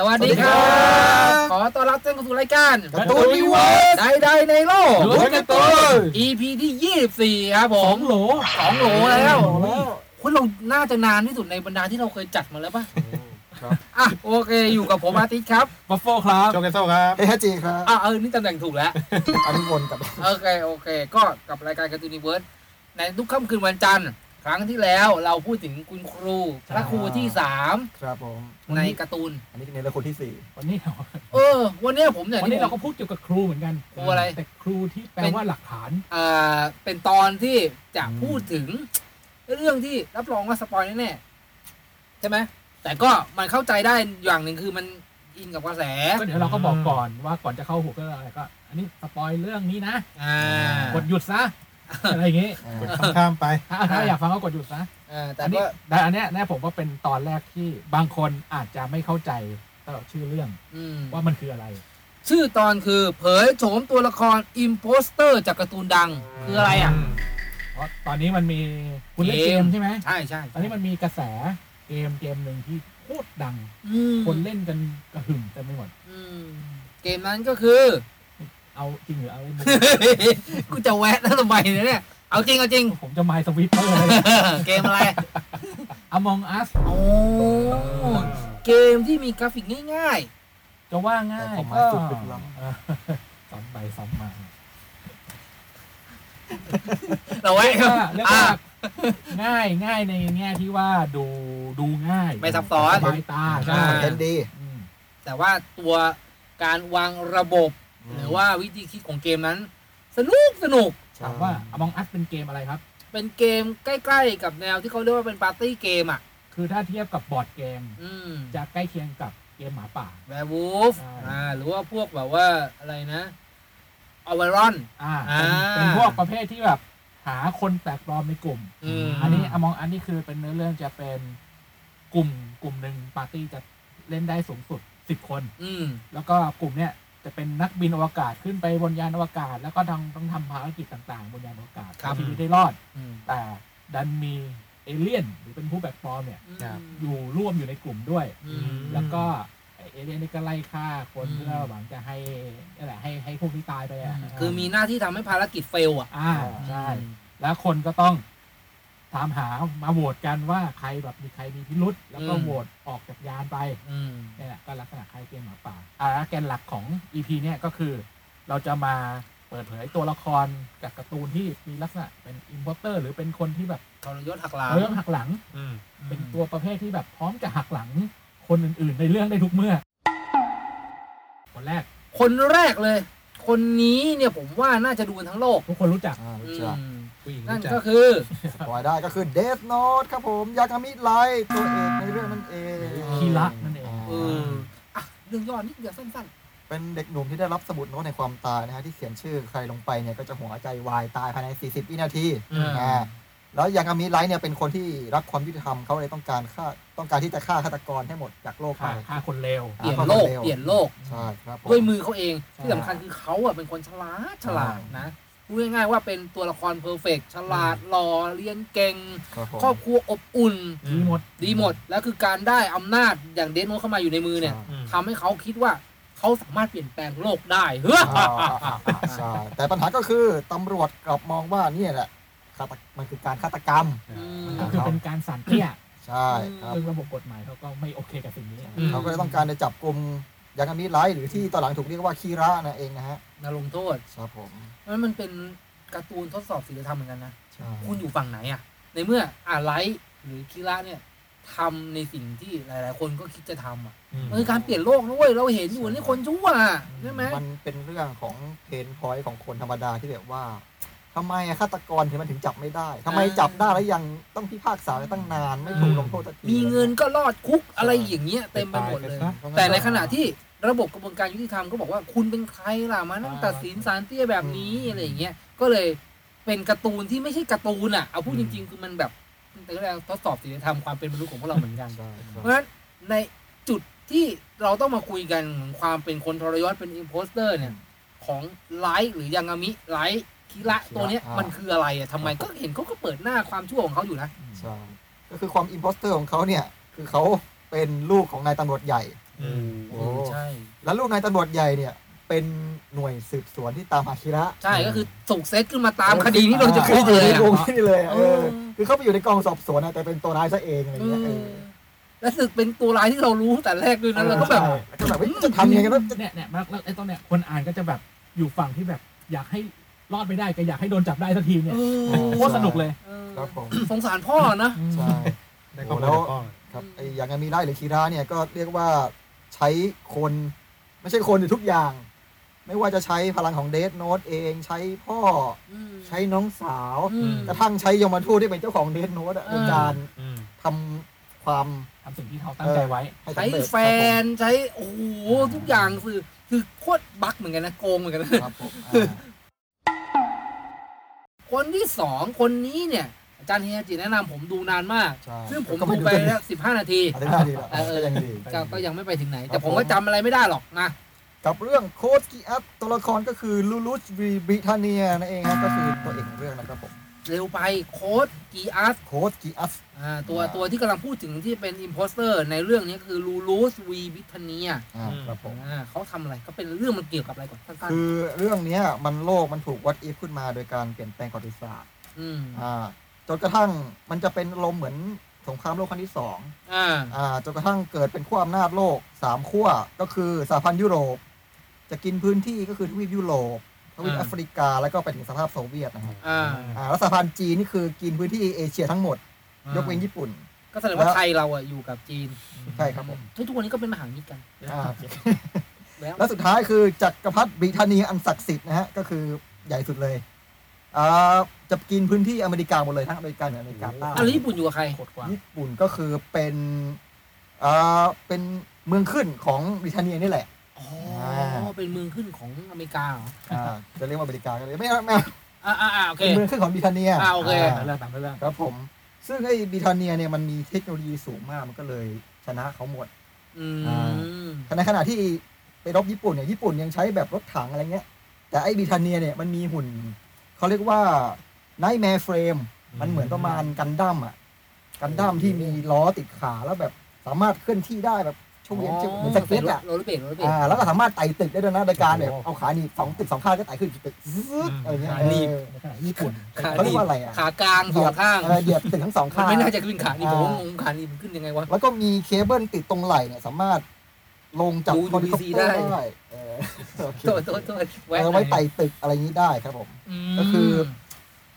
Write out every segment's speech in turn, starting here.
สวัสดีครับ ขอต้อนรับท่านเข้าสู่รายการการ์ตูนนิเวิร์สใดๆในโลก ล้วนการ์ตูน EP ที่ 24 ครับผมโหลสองโหลแล้วโหลแล้วคุณเราน่าจะนานที่สุดในบรรดาที่เราเคยจัดมาแล้วป่ะครับอะโอเคอยู่กับผมอาทิตย์ครับ บัฟโฟครับโจเกนโซครับ เอฮจีครับอะเออ นี่ตำแหน่งถูกแล้ว อันนี้วนกับ โอเค โอเค ก็กับรายการการ์ตูนนิเวิร์สในทุกค่ำคืนวันจันทร์ ครั้งที่แล้วเราพูดถึงคุณครูพระครูที่ครับผม3ในการ์ตูน อันนี้ในละคนที่สี่วันนี้เออ วันเนี้ยผมเนี่ยวันนี้ที่เราก็พูดเกี่ยวกับครูเหมือนกันครูอะไรแต่ครูที่แปลว่าหลักฐานอ่าเป็นตอนที่จะพูดถึง เรื่องที่รับรองว่า spoil แน่ๆใช่ไหมแต่ก็มันเข้าใจได้อย่างหนึ่งคือมันอินกับกระแสก็เดี๋ยวเราก็บอกก่อนว่าก่อนจะเข้าหัวก็อะไรก็ อันนี้ spoil เรื่องนี้นะอ่ากดหยุดซะ อะไรอย่างงี้ข้ามไปถ้าถ้าอยากฟังก็กดหยุดซะอ่าแต่อันนี้ก็แต่อันเนี้ยแน่ผมว่าเป็นตอนแรกที่บางคนอาจจะไม่เข้าใจตลอดชื่อเรื่องอืมว่ามันคืออะไร ชื่อตอนคือเผยโฉมตัวละคร imposter จากการ์ตูนดัง คืออะไรอะ เพราะตอนนี้มันมีคุณเล่นเกมเกมใช่ไหมใช่ใช่ตอนนี้มันมีกระแสเกมเกมหนึ่งที่โคตรดัง อืมคนเล่นกันกระหึ่มเต็มไปหมดอืมเกมนั้นก็คือ เอาจริงหรือเอาเล่นมุกกูจะแวะแล้วทำไมเนี่ยเอาจริงเอาจริง ผมจะไมล์สวิตเตอร์เลยเกมอะไร Among Us โอ้เกมที่มีกราฟิกง่ายจะว่าง่ายแต่ผมมาก็สุดลึกล้เออซ้ำไปซ้ำมาๆเราแวะเรียกว่าเรียกอะว่าง่ายง่ายในแง่ที่ว่าดูดูง่าย ไม่ซับซ้อนสบายตาใช่อ่าเห็นดีอืมแต่ว่าตัวการวางระบบ หรือว่าวิธีคิดของเกมนั้น สนุกสนุกถามว่า Among Us เป็นเกมอะไรครับ เป็นเกมใกล้ๆกับแนวที่เขาเรียกว่าเป็นปาร์ตี้เกมอะ คือถ้าเทียบกับบอร์ดเกม อืมจะใกล้เคียงกับเกมหมาป่า แวร์วูฟใช่ อ่าหรือว่าพวกแบบว่าอะไรนะอเวรอน อ่าอ่าเป็นเป็นพวกประเภทที่แบบหาคนแปลกปลอมในกลุ่ม อืม อันนี้ Among Us นี่คือเป็นเนื้อเรื่องจะเป็นกลุ่มกลุ่มหนึ่งปาร์ตี้จะเล่นได้สูงสุดสิบคน อืม แล้วก็กลุ่มเนี้ย จะเป็นนักบินอวกาศขึ้นไปบนยานอวกาศ แล้วก็ต้องต้องทำภารกิจต่าง ๆ บนยานอวกาศครับเอาชีวิตได้รอด อืม แต่ดันมีเอเลี่ยนหรือเป็นผู้แปลกปลอมเนี่ยครับ อยู่ร่วมอยู่ในกลุ่มด้วย อืม แล้วก็ไอ้เอเลี่ยนนี่ก็ไล่ฆ่าคนอืม เพื่อหวังจะให้นั่นแหละให้ให้พวกที่ตายไปอะคือมีหน้าที่ทำให้ภารกิจเฟลอะ อ่าใช่ แล้วคนก็ต้อง ถามหามาโหวตกันว่าใครแบบมีใครมีพิรุษแล้วก็อืมโหวตออกจากยานไปอืมนี่แหละก็ลักษณะคล้ายเกมหมาป่าอ่าแกนหลักของ EP เนี่ยก็คือ เราจะมาเปิดเผยตัวละครจากการ์ตูนที่มีลักษณะเป็นอินพอร์เตอร์หรือเป็นคนที่แบบทรยศหักหลังเรื่องหักหลังเป็นตัวประเภทที่แบบพร้อมจะหักหลัง คนอื่นๆในเรื่องได้ทุกเมื่อ คนแรก คนแรกเลย คนนี้เนี่ยผมว่าน่าจะดูกันทั้งโลก ทุกคนรู้จักอ่าอืรู้จักม ผู้หญิงนั่นรู้จักก็คือปล่อยได้ก็คือเดธโน e ครับผม ยากามิไลท์ตัวเอกในเรื่องนั่นเองคีระนั่นเองเอออะเรื่องย่อนิดเดียวสั้นเป็นเด็กหนุ่มที่ได้รับสมุดโน้ตแห่งความตายนะฮะที่เขียนชื่อใครลงไปเนี่ยก็จะหัวใจวายตายภายใน 40 วินาทีๆอืมอ่าแล้วยากามิไลท์เนี่ยเป็นคนที่รักความยุติธรรมเขาเลยต้องการฆ่าต้องการที่จะฆ่าฆาตกรให้หมดจากโลกไป ฆ่าฆ่าคนเลวเปลี่ยนโลก เปลี่ยนโลก ใช่ครับผม ด้วยมือเขาเองใช่ที่สำคัญคือเขาอะเป็นคนฉลาดฉลาดใช่นะ พูดง่ายๆว่าเป็นตัวละครเพอร์เฟกฉลาดหล่อเรียนเก่ง ครับผม ครอบครัวอบอุ่น ดีหมด ดีหมด แล้วคือการได้อำนาจอย่างเดนโนเข้ามาอยู่ในมือเนี่ยใช่ ทำให้เขาคิดว่าเขาสามารถเปลี่ยนแปลงโลกได้เฮ้ยอ่าอ่าอ่าอ่าใช่แต่ปัญหาก็คือตำรวจกลับมองว่าเนี่ยแหละฆาตมันคือการฆาตกรรมมก็คือเป็นการสั่นเตี้ยใช่ครับ ซึ่งระบบกฎหมายเขาก็ไม่โอเคกับสิ่งนี้ อืม เขาก็เลยต้องการจะจับกลุ่มยากามิไลท์หรือที่ตอนหลังถูกเรียกว่าคีระนั่นเองนะฮะ นาลงโทษ ครับผม มันมันเป็นการ์ตูนทดสอบศีลธรรมเหมือนกันนะ ใช่ คุณอยู่ฝั่งไหนอะในเมื่ออ่าไลท์หรือคิระเนี่ยทำในสิ่งที่หลาย ๆ คนก็คิดจะทำอะมันคือการเปลี่ยนโลกนะเว้ยเราเห็นอยู่นี่คนชั่วอะใช่ไหมมันเป็นเรื่องของ pain point ของคนธรรมดาที่แบบว่าทำไมฆาตกรถึงมันถึงจับไม่ได้ทำไมจับได้แล้วยังต้องพิพากษาตั้งนานไม่ถูกลงโทษสักทีมีเงินก็รอดคุกอะไรอย่างเงี้ยเต็มไปหมดเลย แต่ในขณะที่ ระบบกระบวนการยุติธรรมก็บอกว่าคุณเป็นใครล่ะมานั่งตัดสินศาลเตี้ยแบบนี้อะไรอย่างเงี้ยก็เลยเป็นการ์ตูนที่ไม่ใช่การ์ตูนอะเอาพูดจริง ๆ คือมันแบบแต่ก็เรียกว่าทดสอบศีลธรรมความเป็นมนุษย์ของพวกเราเหมือนกันใช่ครับเพราะฉะนั้นในจุดที่เราต้องมาคุยกันของความเป็นคนทรยศเป็นอิ p โพสเตอร์เนี่ยของไลท์หรือยากามิไลท์คิระตัวเนี้ยมันคืออะไรอะทำไมก็เห็นเขาก็เปิดหน้าความชั่วของเขาอยู่นะใช่ก็คือความอิมโพสเตอร์ของเขาเนี่ยคือเขาเป็นลูกของนายตำรวจใหญ่ โอ้ใช่ แล้วลูกนายตำรวจใหญ่เนี่ย เป็นหน่วยสืบสวนที่ตามหาคิระใช่ก็คือถูกเซตขึ้นมาตามคดีนี้โดยเฉพาะเลยในอะ วงนี่เลยอะเออเออ คือเขาไปอยู่ในกองสอบสวนอะแต่เป็นตัวร้ายซะเองอะไรเอเงี้ยอเออและสึกเป็นตัวร้ายที่เรารู้ตั้งแต่แรกด้วยนะเราก็แบบ ใช่ก็แบบเฮ้ยจะทำยังไงกันวะจะเนี่ยเนี่ยแล้วแล้วไอ้ตอนเนี้ยคนอ่านก็จะแบบอยู่ฝั่งที่แบบอยากให้รอดไม่ได้ก็อยากให้โดนจับได้สักทีเนี่ยเออโคตรสนุกเลยเออครับผมสงสารพ่อนะ ใช่ ได้ข้อมูลจากพ่อครับไอ้อย่างมีได้หรือคีราเนี่ยก็เรียกว่า ใช้คนไม่ใช่คนอยู่ทุกอย่าง ไม่ว่าจะใช้พลังของเดธโนตเองใช้พ่ออืม ใช้น้องสาวอืม กระทั่งใช้ยมทูตที่เป็นเจ้าของเดธโนตเออ ในการอืมทำความทำสิ่งที่เขาตั้งใจไว้ ให้ใช้สำเร็จแฟนใช้โอ้โหทุกอย่างคือคือโคตรบั๊กเหมือนกันนะโกงเหมือนกันนะครับผมอ่าคนที่สองคนนี้เนี่ยอา จารย์เฮียจิแนะนำผมดูนานมาก ใช่ซึ่งผมก็ดูไปแล้วสิบห้านาทีอาทิตย์หน้าดีแล้วเออเออ ก็ยังดีก็ก็ยังไม่ไปถึงไหนครับแต่ผมผมก็จำอะไรไม่ได้หรอกนะ กับเรื่องโค้ดกีอัพตัวละครก็คือลูลูชบีบริทาเนียนั่นเองครับก็คือตัวเอกของเรื่องนะครับผมเร็วไปโค้ดกีอาร์โค้ดกีอัพ อ่าตัวอ่า ตัวที่กำลังพูดถึงที่เป็นอิ p โพสเตอร์ ในเรื่องนี้คือลูลูชวีบริทาเนียอ่าครับผม อ่าเขาทำอะไรก็เป็นเรื่องมันเกี่ยวกับอะไรก่อนสั้นคือเรื่องเนี้ยมันโลกมันถูก what if ขึ้นมาโดยการเปลี่ยนแปลงประวัติศาสตร์ๆอืม อ่า จนกระทั่งมันจะเป็นอารมณ์เหมือนสงครามโลกครั้งที่สองอ่าอ่าจนกระทั่งเกิดเป็นขั้วอำนาจโลกสามขั้วก็คือสหพันธ์ยุโรป จะกินพื้นที่ก็คือทวีปยุโรปทวีปอ่าแอฟริกาแล้วก็ไปถึงสหภาพโซเวียตนะครับอ่าอ่าแล้วสหพันธ์จีนนี่คือกินพื้นที่เอเชียทั้งหมด ยกเว้นญี่ปุ่น ก็แสดงว่าไทยเราอะอยู่กับจีนใช่ครับผมทุกทุกวันนี้ก็เป็นมหามิตรกันอ่าแล้วแล้วสุดท้ายคือจักรพรรดิบริเทาเนียอันศักดิ์สิทธิ์นะฮะก็คือใหญ่สุดเลย อ่าจะกินพื้นที่อเมริกาหมดเลยทั้งอเมริกาเหนืออเมริกาใต้อะแล้วญี่ปุ่นอยู่กับใครโคตรกว้างญี่ปุ่นก็คือเป็นอ่าเป็นเมืองขึ้นของบริเทาเนียนี่แหละ อ๋ออ่าเป็นเมืองขึ้นของอเมริกาเหรอ อ่าจะเรียกว่าอเมริกาก็เลยไม่เอาไม่เอาอ่าอ่าอ่าโอเค เป็นเมืองขึ้นของบริทาเนียอ่าโอเคตามเรื่องตามเรื่องครับผม ซึ่งไอ้บริทาเนียเนี่ยมันมีเทคโนโลยีสูงมากมันก็เลยชนะเขาหมดอืมอ่าในขณะที่ไปรบญี่ปุ่นเนี่ยญี่ปุ่นยังใช้แบบรถถังอะไรเงี้ย แต่ไอ้บริทาเนียเนี่ยมันมีหุ่น เขาเรียกว่า Knightmare Frame มันเหมือนประมาณกันดั้มอะ กันดั้มที่มีล้อติดขาแล้วแบบสามารถเคลื่อนที่ได้แบบช่วงเย็นช่วงเหมือนสเก็ตอะโรลเลอร์เบดโรลเลอร์เบดอ่าแล้วก็สามารถไต่ตึกได้ด้วยนะโดยการแบบเอาขาหนีบสองตึกสองข้างก็ไต่ขึ้นตึกซึดอะไรเงี้ยขาหนีบเออในขณะญี่ปุ่นขาเขาหเรีนียกบว่าอะไรอะขากลางสองข้างเออเหยียบตึกทั้งสองมันข้างไม่น่าจะขึ้นขาหนีบผมอ่างงขาหนีบมันขึ้นยังไงวะแล้วก็มีเคเบิลติดตรงไหล่เนี่ยสามารถลงจากดูคอมพิว UVC เตอร์ได้ ได้เออโอเคโทษโทษโทษแวะเอาไว้ไต่ตึกอะไรนี้ได้ครับผมมก็คือ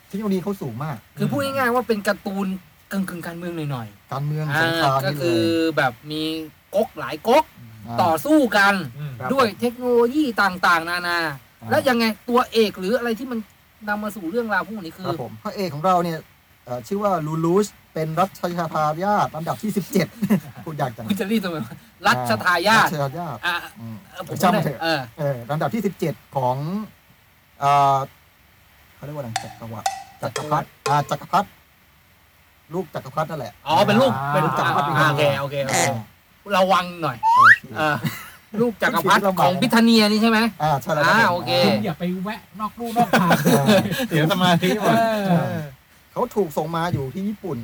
เทคโนโลยีเขาสูงมาก คือพูดง่ายๆว่าเป็นการ์ตูนกึ่งกึ่งๆการเมืองหน่อยการเมืองๆสอ่างครามก็นี่เลคือยแบบมีก๊กหลายก๊กาต่อสู้กันอืมครับด้วยเทคโนโลยีต่างๆ นานาอ่าแล้วยังไงตัวเอกหรืออะไรที่มันนำมาสู่เรื่องราวพวกนี้คืครัอบผมพระเอกของเราเนี่ยเอ่อชื่อว่าลูลูช เป็นรัชทายาทลำดับที่ 17พูดยากจังคุณจะรีบทำไมวะรัชทายาทรัชทายาทอะอืมเออผมจำได้เถอะเออเออลำดับที่ 17 ของเอ่อเขาเรียกว่าอะไรจักรวรรดิจักรพรรดิอ่าจักรพรรดิลูกจักรพรรดินั่นแหละอ๋อเป็นลูกอ่าเป็นลูกจักรพรรดิอ่าโอเคโอเคโอเคระวังหน่อยโอเคเออลูกจักรพรรดิลำบากของพิทเนียนี่ใช่ไหมอ่าใช่แล้วอ่ารับผมโอเคคุณอย่าไปแวะนอกลู่นอกทางอ่าเสียสมาธิหมดเออเขาถูกส่งมาอยู่ที่ญี่ปุ่น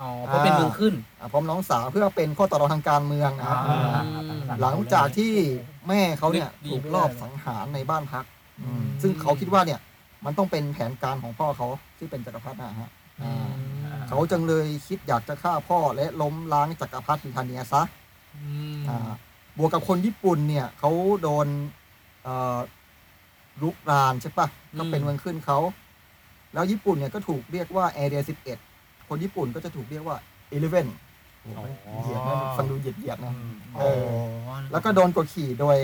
อ๋อเพราะเป็นเมืองขึ้น อ่าพร้อมน้องสาวเพื่อเป็นข้อต่อรองทางการเมืองนะครับ อ่า หลังจากที่แม่เขาเนี่ยดีถูกไม่ลอบได้สังหารในบ้านพัก อืมซึ่งเขาคิดว่าเนี่ยมันต้องเป็นแผนการของพ่อเขาที่เป็นจักรพรรดินะฮะอ่าเขาจึงเลยคิดอยากจะฆ่าพ่อและล้มล้างจักรพรรดิบริเทาเนียซะอืมอ่าบวกกับคนญี่ปุ่นเนี่ยเขาโดนเอ่อลุกรานใช่ปะก็เป็นเมืองขึ้นเขา แล้วญี่ปุ่นเนี่ยก็ถูกเรียกว่าแอเรีย11 คนญี่ปุ่นก็จะถูกเรียกว่าเอเลเวนเหยียดนะฟังดูเหยียดเหยียดๆนะเออแล้วก็โดนกดขี่โดย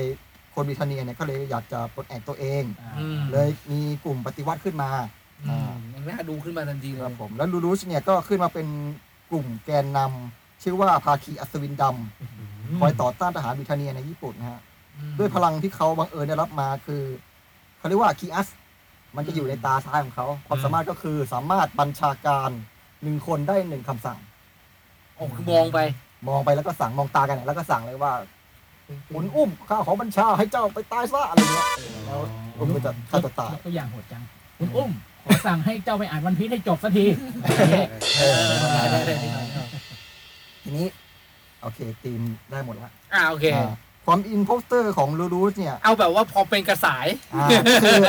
คนบริเทาเนียเนี่ยก็เลยอยากจะปลดแอกตัวเองอืมเลยมีกลุ่มปฏิวัติขึ้นมาอืมยังน่าดูขึ้นมาทันทีเลครัยบผม แล้วลูรูชเนี่ยก็ขึ้นมาเป็นกลุ่มแกนนำชื่อว่าภาคีอัศวินดำคอยต่อต้านทหารบริเทาเนียในญี่ปุ่นนะฮะด้วยพลังที่เขาบังเอิญได้รับมาคือเขาเรียกว่าคีอัสมันจะอยู่ในตาซ้ายของเขา ความสามารถก็คือสามารถบัญชาการ หนึ่งคนได้หนึ่งคำสั่ง โอ้คือมองไป มองไปแล้วก็สั่งมองตากันเนี่ยแล้วก็สั่งเลยว่าขุนอุ้มข้าขอบัญชาให้เจ้าไปตายซะอะไรเงี้ยแล้วอุ้มก็จะฆ่าตัวตายยกตัวอย่างโหดจัง คุณอุ้ม ขอสั่งให้เจ้าไปอ่านวันพีชให้จบสักทีเออได้ได้ได้ทีนี้ โอเคทีมได้หมดแล้วอ่าโอเค อ่าความ imposter ของลูลูชเนี่ยเอาแบบว่าพอเป็นกระสาย อ่าคือ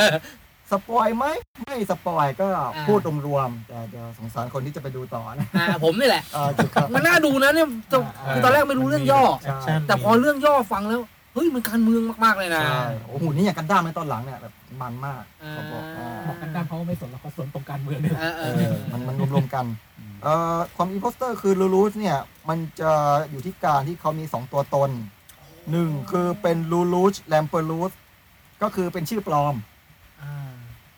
spoil ไหมไม่ spoil ก็อ่าพูดรวมๆแต่จะสงสารคนที่จะไปดูต่อนะอ่าผมนี่แหละอ่าคือครับ มันน่าดูนะเนี่ยจะคือตอนแรกไม่รู้เรื่องย่อ ใช่แต่พอเรื่องย่อฟังแล้ว เฮ้ยมันการเมืองมากๆเลยนะ ใช่โอ้โหนี่อย่างกันดั้มในตอนหลังเนี่ยแบบมันมากอ่า เขาบอกอ่าบอกกันดั้มเขาไม่สนเราเขาสนตรงการเมืองเนี่ย เออเอเอออมันมันรวมๆกันเอ่อความ imposter คือลูลูชเนี่ยมันจะอยู่ที่การที่เขามีสองตัวตนหนึ่งคือเป็นลูลูชแลมเพอรูจก็คือเป็นชื่อปลอม อ่า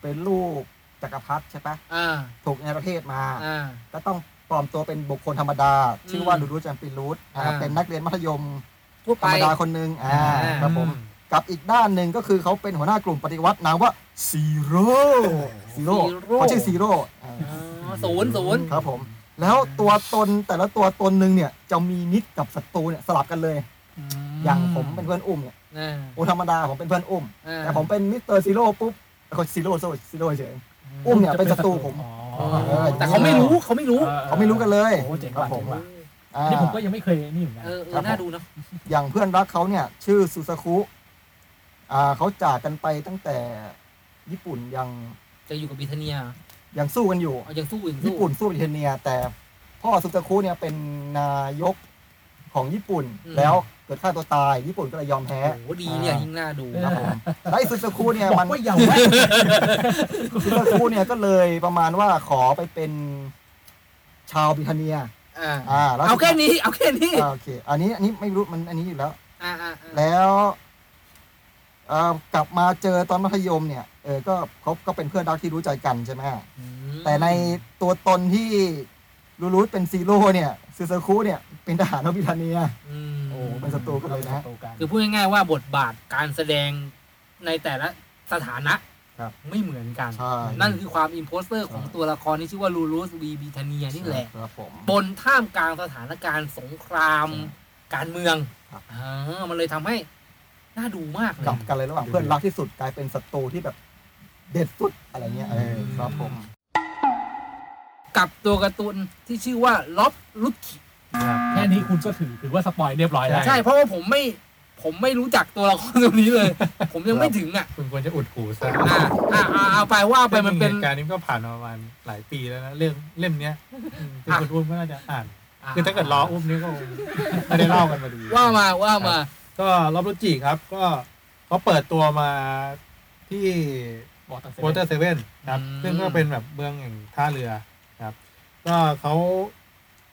เป็นลูกจักรพรรดิใช่ปะอ่า ถูกในประเทศมา อ่า ก็ต้องปลอมตัวเป็นบุคคลธรรมดา ชื่อว่าอืมลูลูชแลมเพอรูจอ่าอ่า เป็นนักเรียนมัธยมทั่วไปธรรมดาคนหนึ่งอ่าอ่า ครับผม กับอีกด้านหนึ่งก็คือเขาเป็นหัวหน้ากลุ่มปฏิวัตินามว่าซีโร่ซีโร่เขาชื่อซีโร่อ่าอ๋อศูนย์ศูนย์ครับผม แล้วตัวตนแต่ละตัวตนหนึ่งเนี่ยจะมีมิตรกับศัตรูเนี่ยสลับกันเลย อย่างผมเป็นเพื่อนอุ้มเนี่ยอ่าโอธรรมดาผมเป็นเพื่อนอุ้ม อ่าแต่ผมเป็นมิสเตอร์ซีโร่ปุ๊บ คนซีโร่โซซีโร่เฉยอุ้มเนี่ยเป็นศัตรูผมอ๋อเออ แต่เขาไม่รู้เขาไม่รู้เขาไม่รู้กันเลยโอ้เจ๋งครัว่ะบผเจ๋มงว่ะอ่า นี่ผมก็ยังไม่เคยนี่เหมือนกัน เออเอครัอบน่าดูนะอย่างเพื่อนรักเขาเนี่ย ชื่อซูซาคุอ่าเขาจากกันไปตั้งแต่ญี่ปุ่นยังจะอยู่กับบิทเนียยังสู้กันอยู่ เอายังสู้อีกญี่ปุ่นสู้อิตาเลีย แต่พ่อซูซาคุเนี่ยเป็นนายก ของญี่ปุ่นแล้วเกิดฆ่าตัวตาย ญี่ปุ่นก็เลยยอมแพ้โอ้โหดีเนี่ยยิ่งน่าดู ครับผมแล้วไอ้ซูซาคุเนี่ยบอมันกว่าอย่าแวะ ซูซาคุเนี่ยก็เลยประมาณว่าขอไปเป็นชาวบริเทเนียอ่าอ่าแล้วเอาแค่นี้ เอาแค่นี้อ่าโอเค อันนี้อันนี้ไม่รู้มันอันนี้อยู่แล้ว อ่าอ่าอ่าแล้วเอ่อกลับมาเจอตอนมัธยมเนี่ยเออก็เขาก็เป็นเพื่อนรักที่รู้ใจกันใช่ไหม อืมแต่ในตัวตนที่ ลูลูชเป็นซีโร่เนี่ยซูซาคุเนี่ยเป็นทหารบริทาเนียอืมโอ้เป็นศัตรูกันเลยนะศัตรูกันคือพูดง่ายๆว่าบทบาทการแสดงในแต่ละสถานะครับไม่เหมือนกันใช่นั่นคือความ imposter ของตัวละครที่ชื่อว่าลูลูชวีบริทาเนียนี่แหละครับผมบนท่ามกลางสถานการณ์สงครามใช่การเมืองครับอ่ามันเลยทำให้น่าดูมากเลยกลับกันเลยระหว่างเพื่อนรักที่สุดกลายเป็นศัตรูที่แบบเด็ดสุดอะไรเงี้ยเออครับผม กับตัวการ์ตูนที่ชื่อว่าล็อบลุคิแค่นี้คุณก็ถือถือว่าสปอยเรียบร้อยแล้วใช่เพราะว่าผมไม่ผมไม่รู้จักตัวละครตัวนี้เลย ผมยังไม่ถึงอะ คุณควรจะอุดหูซะอ่าอ่าอ่าเอาไปว่าไปมันเป็นเหตุการณ์นี้ก็ผ่านมาประมาณหลายปีแล้วนะเรื่องเล่มเนี้ยคือคุณอุ้มก็น่าจะอ่าน คือถ้าเกิดรออุ้มนี่ก็คงไม่ได้เล่ากันมาดีว่ามาว่ามา ก็รอบรุจิครับก็เขาเปิดตัวมาที่บอกตั้งโ a เตอร์เซเว่นครับอืมซึ่งก็เป็นแบบเมืองแห่งท่าเรือครับ ก็เขา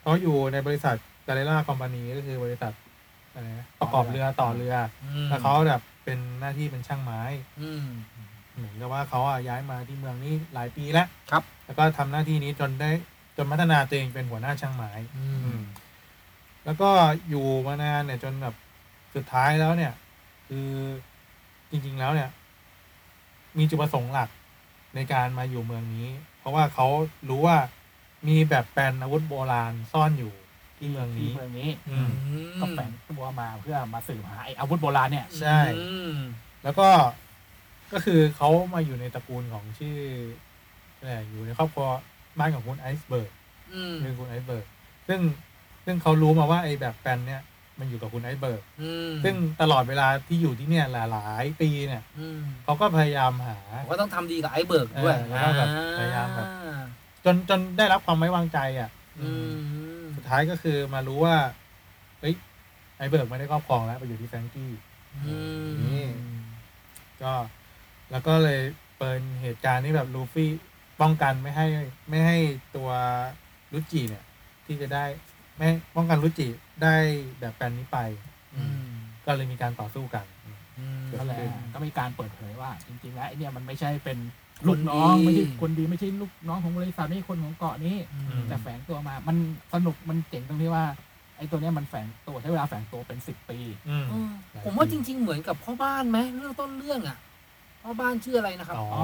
เขาอยู่ในบริษัทกาเรล่าคอมพานีก็คือบริษัทอะไรนะประกอบเรือต่อเรืออืมแล้วเขาแบบเป็นหน้าที่เป็นช่างไม้ อืมเหมือนกับว่าเขาอะย้ายมาที่เมืองนี้หลายปีแล้วครับ แล้วก็ทำหน้าที่นี้จนได้จนพัฒนาตัวเองเป็นหัวหน้าช่างไม้อือืมมแล้วก็อยู่มานานเนี่ยจนแบบสุดท้ายแล้วเนี่ย คือจริง ๆแล้วเนี่ย มีจุดประสงค์หลักในการมาอยู่เมืองนี้ เพราะว่าเขารู้ว่า มีแบบแปลนอาวุธโบราณซ่อนอยู่ที่เมืองที่นี้ เมืองนี้อืม ก็แฝงตัวมาเพื่อมาสืบหาไอ้อาวุธโบราณเนี่ย ใช่ อืมแล้วก็ก็คือเขามาอยู่ในตระกูลของชื่ออะไรอยู่ในครอบครัวบ้านของคุณไอซ์เบิร์กอืมคือคุณไอซ์เบิร์กซึ่งซึ่งเขารู้มาว่าไอ้แบบแปลนเนี่ยมันอยู่กับคุณไอซ์เบิร์กอืมซึ่งตลอดเวลาที่อยู่ที่เนี่ยหลายๆปีเนี่ย อืมเขาก็พยายามหา ผมก็ต้องทำดีกับไอซ์เบิร์กด้วยเออแล้วก็แบบพยายามแบบ อ่ จนจนได้รับความไว้วางใจอะ อืมสุดท้ายก็คือมารู้ว่าเฮ้ยไอซ์เบิร์กไม่ได้ครอบครองแล้วไปอยู่ที่แฟรงกี้อืมนี่ก็แล้วก็เลยเปิดเหตุการณ์ที่แบบลูฟี่ป้องกันไม่ให้ไม่ให้ตัวรุจิเนี่ย ที่จะได้ไม่ให้ป้องกันรุจิได้แบบแปลนนี้ไป อืมก็เลยมีการต่อสู้กัน อืมนั่นแหละอืมก็มีการเปิดเผยว่า จริงๆแล้วไอ้เนี่ยมันไม่ใช่เป็น ลูกน้องคนดีไม่ใช่คนดีไม่ใช่ลูกน้องของบริษัทไม่ใช่คนของเกาะนี้อืม แต่แฝงตัวมา มันสนุกมันเจ๋งตรงที่ว่าไอ้ตัวเนี้ยมันแฝงตัวใช้เวลาแฝงตัวเป็นสิบปี อืมเออผมว่าจริง ๆ เหมือนกับพ่อบ้านไหมเรื่องต้นเรื่องอะพ่อบ้านชื่ออะไรนะครับอ๋อ อ๋อ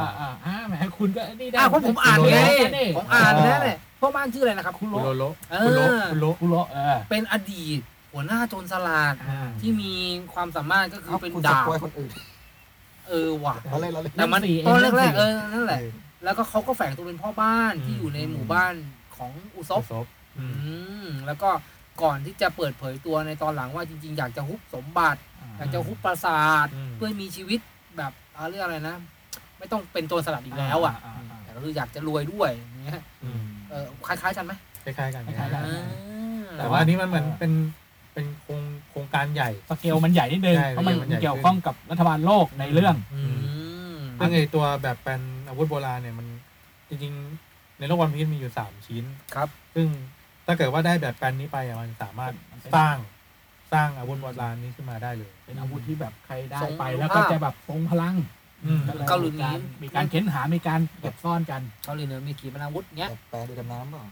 อ่าอ่าอ่าแหมคุณก็นี่ได้อ่าเพราะผมอ่านไงคุณโลโลผมอ่านนะเนี่ยพ่อบ้านชื่ออะไรนะครับ คุณคุโลโรโลเอคุณโลอคุณโลคุณโลเออเป็นอดีต หัวหน้าโจรสลัดอ่า ที่มีความสามารถก็คือเอาเป็นคุณสดาบปอยคนอื่น เออว่ะเราเล่นเราเล่นแต่มันเล่นสี่ตอนเล่นแรกสี่ๆเออนั่นแหละเออแล้วก็เขาก็แฝงตัวเป็นพ่อบ้านที่อืมอยู่ในหมู่บ้านของอุซบซบอือืมมแล้วก็ก่อนที่จะเปิดเผยตัวในตอนหลังว่าจริง ๆ อยากจะฮุบสมบัติ อยากจะฮุบปราสาทอืมเพื่อให้มีชีวิตแบบเอาเรียกอะไรนะ ไม่ต้องเป็นโจรสลัดอีกแล้วอะาาแต่ก็คืออยากจะรวยด้วยอย่างเงี้ยอืมเออคล้ายๆกันไหมคล้ายๆกันคล้ายๆกันอ่าแต่ว่าอันนี้มันเหมือนเป็นเป็นโครง โครงการใหญ่ สเกลมันใหญ่นิดนึง ใช่เพราะมันมันใหญ่ เกี่ยวข้องกับรัฐบาลโลกในเรื่อง อืมซึ่งไอตัวแบบเป็นอาวุธโบราณเนี่ยมันจริงๆ ในโลกวันพีชมีอยู่สามชิ้น ครับ ซึ่งถ้าเกิดว่าได้แบบแปลนนี้ไปอะมันสามารถมันเป็น สร้างสร้างอาวุธโบราณนี้ขึ้นมาได้เลย เป็นอาวุธที่แบบใครได้ทรงไปแล้วก็ภาพจะแบบทรงพลังอืมก็เลยเกาหลี มีการมีการเค้นหา มีการเก็บซ่อนกัน เขาเลยเนอะมีขีปนาวุธเงี้ยแต่แปลดูดำน้ำเปล่า